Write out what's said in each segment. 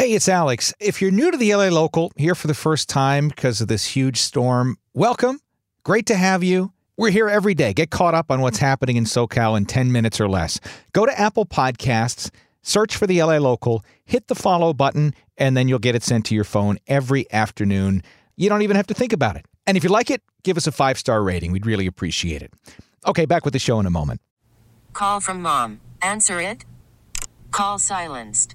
Hey, it's Alex. If you're new to the LA Local, here for the first time because of this huge storm, welcome. Great to have you. We're here every day. Get caught up on what's happening in SoCal in 10 minutes or less. Go to Apple Podcasts, search for the LA Local, hit the follow button, and then you'll get it sent to your phone every afternoon. You don't even have to think about it. And if you like it, give us a five star rating. We'd really appreciate it. Okay, back with the show in a moment. Call from mom. Answer it. Call silenced.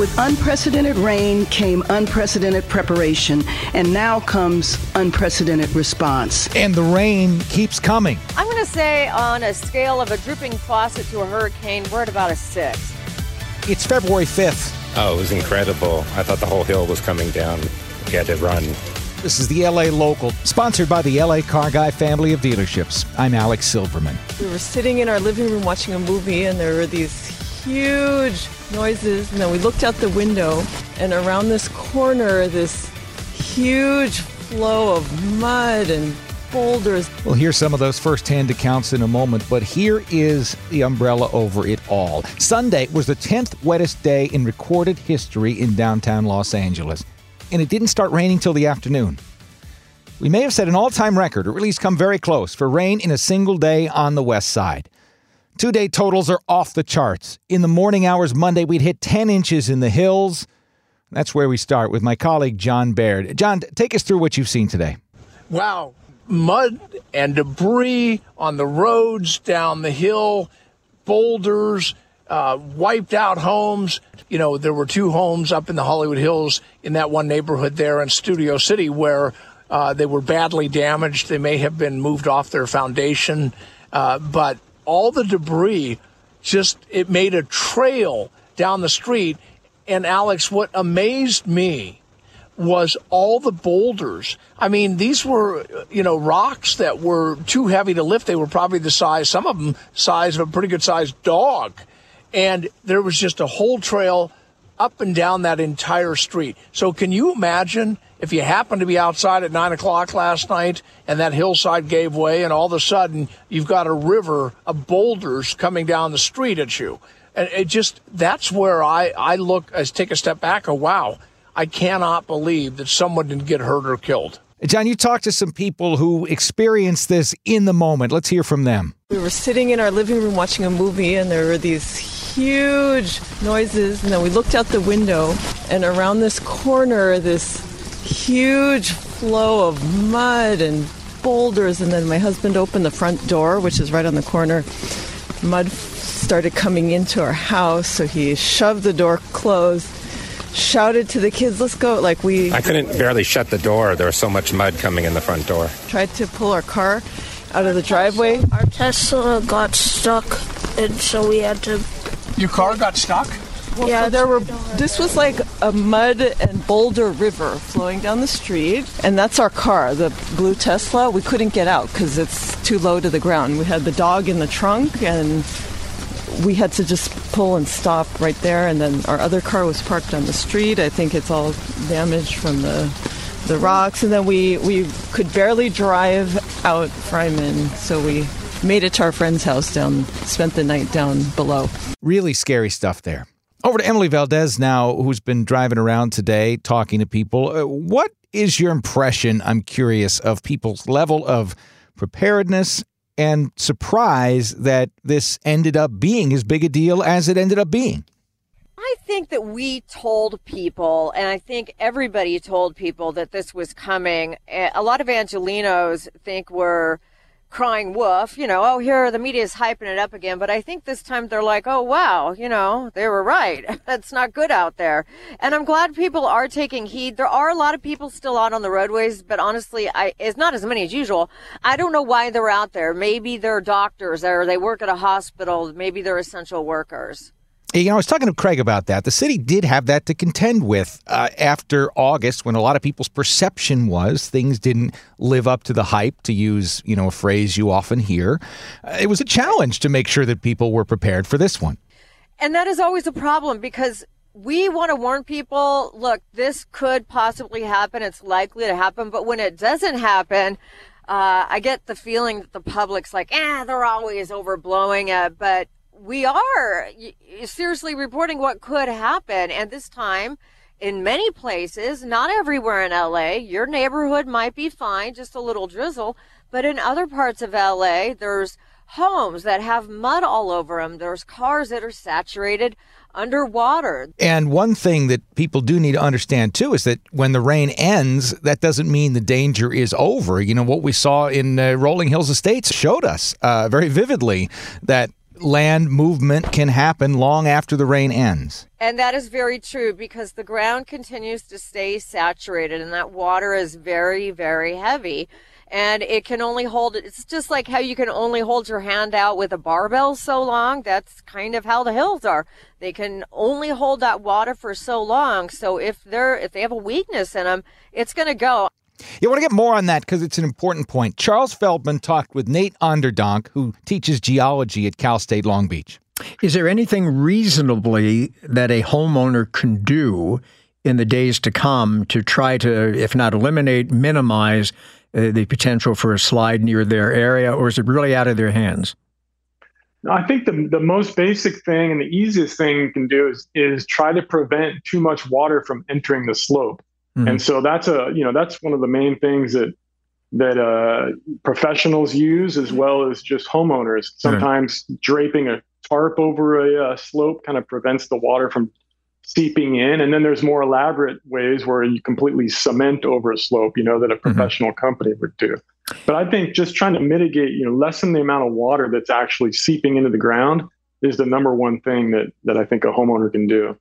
With unprecedented rain came unprecedented preparation, and now comes unprecedented response. And the rain keeps coming. I'm going to say, on a scale of a dripping faucet to a hurricane, we're at about a six. It's February 5th. Oh, it was incredible. I thought the whole hill was coming down. We had to run. This is the LA Local, sponsored by the LA Car Guy family of dealerships. I'm Alex Silverman. We were sitting in our living room watching a movie, and there were these huge noises. And then we looked out the window, and around this corner, this huge flow of mud and boulders. We'll hear some of those firsthand accounts in a moment, but here is the umbrella over it all. Sunday was the 10th wettest day in recorded history in downtown Los Angeles, and it didn't start raining till the afternoon. We may have set an all time record, or at least come very close, for rain in a single day on the west side. Two day totals are off the charts. In the morning hours Monday, we'd hit 10 inches in the hills. That's where we start with my colleague John Baird. John, take us through what you've seen today. Wow. Mud and debris on the roads down the hill, boulders, uh, wiped out homes. You know, there were two homes up in the Hollywood Hills in that one neighborhood there in Studio City where uh, they were badly damaged. They may have been moved off their foundation, uh, but all the debris just it made a trail down the street. And Alex, what amazed me was all the boulders. I mean, these were, you know, rocks that were too heavy to lift. They were probably the size, some of them size of a pretty good sized dog. And there was just a whole trail up and down that entire street. So can you imagine if you happened to be outside at nine o'clock last night and that hillside gave way and all of a sudden you've got a river of boulders coming down the street at you? And it just, that's where I, I look, I take a step back. Oh, wow. I cannot believe that someone didn't get hurt or killed. John, you talked to some people who experienced this in the moment. Let's hear from them. We were sitting in our living room watching a movie, and there were these huge noises. And then we looked out the window, and around this corner, this huge flow of mud and boulders. And then my husband opened the front door, which is right on the corner. Mud started coming into our house, so he shoved the door closed shouted to the kids, let's go. Like we. I couldn't barely shut the door. There was so much mud coming in the front door. Tried to pull our car out of the driveway. Our Tesla got stuck, and so we had to. Your car got stuck? Yeah, there were. This was like a mud and boulder river flowing down the street, and that's our car, the blue Tesla. We couldn't get out because it's too low to the ground. We had the dog in the trunk, and we had to just pull and stop right there. And then our other car was parked on the street. I think it's all damaged from the the rocks. And then we we could barely drive out Fryman, so we made it to our friend's house down. Spent the night down below. Really scary stuff there. Over to Emily Valdez now, who's been driving around today talking to people. Uh, what is your impression? I'm curious of people's level of preparedness and surprise that this ended up being as big a deal as it ended up being. I think that we told people, and I think everybody told people that this was coming. A lot of Angelinos think we're crying wolf, you know, oh, here the media is hyping it up again. But I think this time they're like, oh, wow, you know, they were right. it's not good out there. And I'm glad people are taking heed. There are a lot of people still out on the roadways, but honestly, I, it's not as many as usual. I don't know why they're out there. Maybe they're doctors or they work at a hospital. Maybe they're essential workers. You know, I was talking to Craig about that. The city did have that to contend with uh, after August, when a lot of people's perception was things didn't live up to the hype. To use, you know, a phrase you often hear, uh, it was a challenge to make sure that people were prepared for this one. And that is always a problem because we want to warn people. Look, this could possibly happen. It's likely to happen, but when it doesn't happen, uh, I get the feeling that the public's like, eh, they're always overblowing it, but we are seriously reporting what could happen. And this time, in many places, not everywhere in LA, your neighborhood might be fine, just a little drizzle. But in other parts of LA, there's homes that have mud all over them. There's cars that are saturated underwater. And one thing that people do need to understand too is that when the rain ends, that doesn't mean the danger is over. You know, what we saw in uh, Rolling Hills Estates showed us uh, very vividly that land movement can happen long after the rain ends. And that is very true because the ground continues to stay saturated and that water is very, very heavy. And it can only hold it. It's just like how you can only hold your hand out with a barbell so long. That's kind of how the hills are. They can only hold that water for so long. So if they're, if they have a weakness in them, it's going to go. You want to get more on that because it's an important point. Charles Feldman talked with Nate Onderdonk, who teaches geology at Cal State Long Beach. Is there anything reasonably that a homeowner can do in the days to come to try to, if not eliminate, minimize uh, the potential for a slide near their area, or is it really out of their hands? I think the, the most basic thing and the easiest thing you can do is, is try to prevent too much water from entering the slope. Mm-hmm. And so that's a you know that's one of the main things that that uh, professionals use as well as just homeowners. Sometimes draping a tarp over a, a slope kind of prevents the water from seeping in. And then there's more elaborate ways where you completely cement over a slope, you know, that a mm-hmm. professional mm-hmm. company would do. But I think just trying to mitigate, you know, lessen the amount of water that's actually seeping into the ground is the number one thing that that I think a homeowner can do.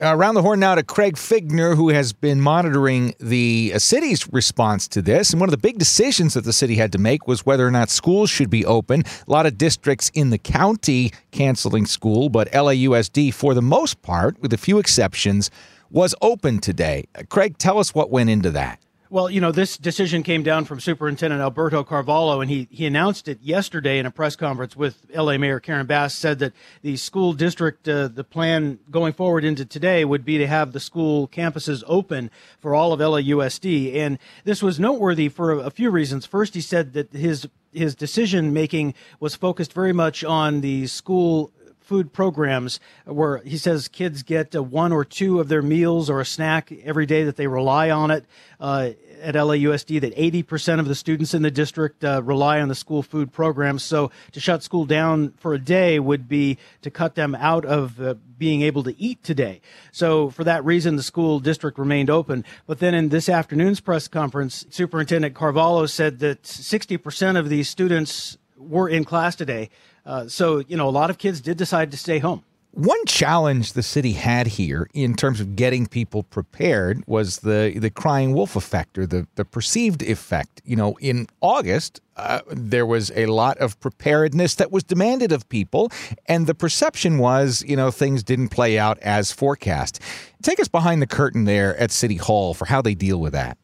Around the horn now to Craig Fiegener, who has been monitoring the uh, city's response to this. And one of the big decisions that the city had to make was whether or not schools should be open. A lot of districts in the county canceling school, but LAUSD, for the most part, with a few exceptions, was open today. Uh, Craig, tell us what went into that. Well, you know, this decision came down from Superintendent Alberto Carvalho, and he, he announced it yesterday in a press conference with LA Mayor Karen Bass. Said that the school district, uh, the plan going forward into today would be to have the school campuses open for all of LAUSD. And this was noteworthy for a, a few reasons. First, he said that his his decision making was focused very much on the school food programs where he says kids get uh, one or two of their meals or a snack every day that they rely on it. Uh, at LAUSD that 80% of the students in the district uh, rely on the school food program. So to shut school down for a day would be to cut them out of uh, being able to eat today. So for that reason, the school district remained open. But then in this afternoon's press conference, Superintendent Carvalho said that 60% of these students were in class today. Uh, so, you know, a lot of kids did decide to stay home. One challenge the city had here in terms of getting people prepared was the the crying wolf effect or the, the perceived effect. You know, in August, uh, there was a lot of preparedness that was demanded of people, and the perception was, you know, things didn't play out as forecast. Take us behind the curtain there at City Hall for how they deal with that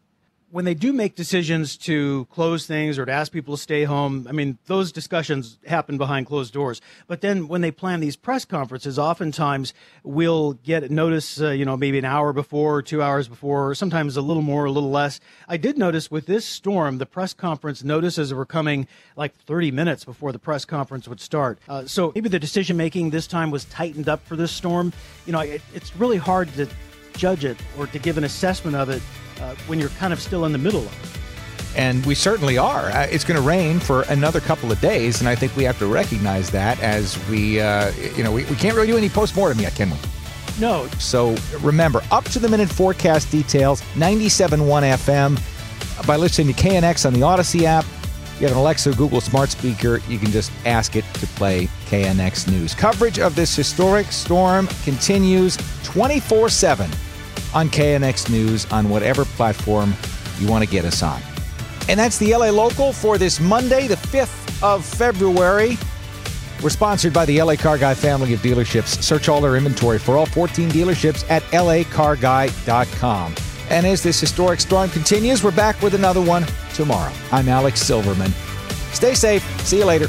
when they do make decisions to close things or to ask people to stay home, I mean, those discussions happen behind closed doors. But then when they plan these press conferences, oftentimes we'll get notice, uh, you know, maybe an hour before, two hours before, sometimes a little more, a little less. I did notice with this storm, the press conference notices were coming like 30 minutes before the press conference would start. Uh, so maybe the decision making this time was tightened up for this storm. You know, it, it's really hard to judge it or to give an assessment of it uh, when you're kind of still in the middle of it. And we certainly are. Uh, it's going to rain for another couple of days, and I think we have to recognize that as we, uh, you know, we, we can't really do any postmortem yet, can we? No. So remember, up to the minute forecast details, 97.1 FM. By listening to KNX on the Audacy app, you have an Alexa Google smart speaker, you can just ask it to play KNX News. Coverage of this historic storm continues 24 7 on KNX News on whatever platform you want to get us on. And that's the LA Local for this Monday, the 5th of February. We're sponsored by the LA Car Guy family of dealerships. Search all their inventory for all 14 dealerships at lacarguy.com. And as this historic storm continues, we're back with another one tomorrow. I'm Alex Silverman. Stay safe. See you later.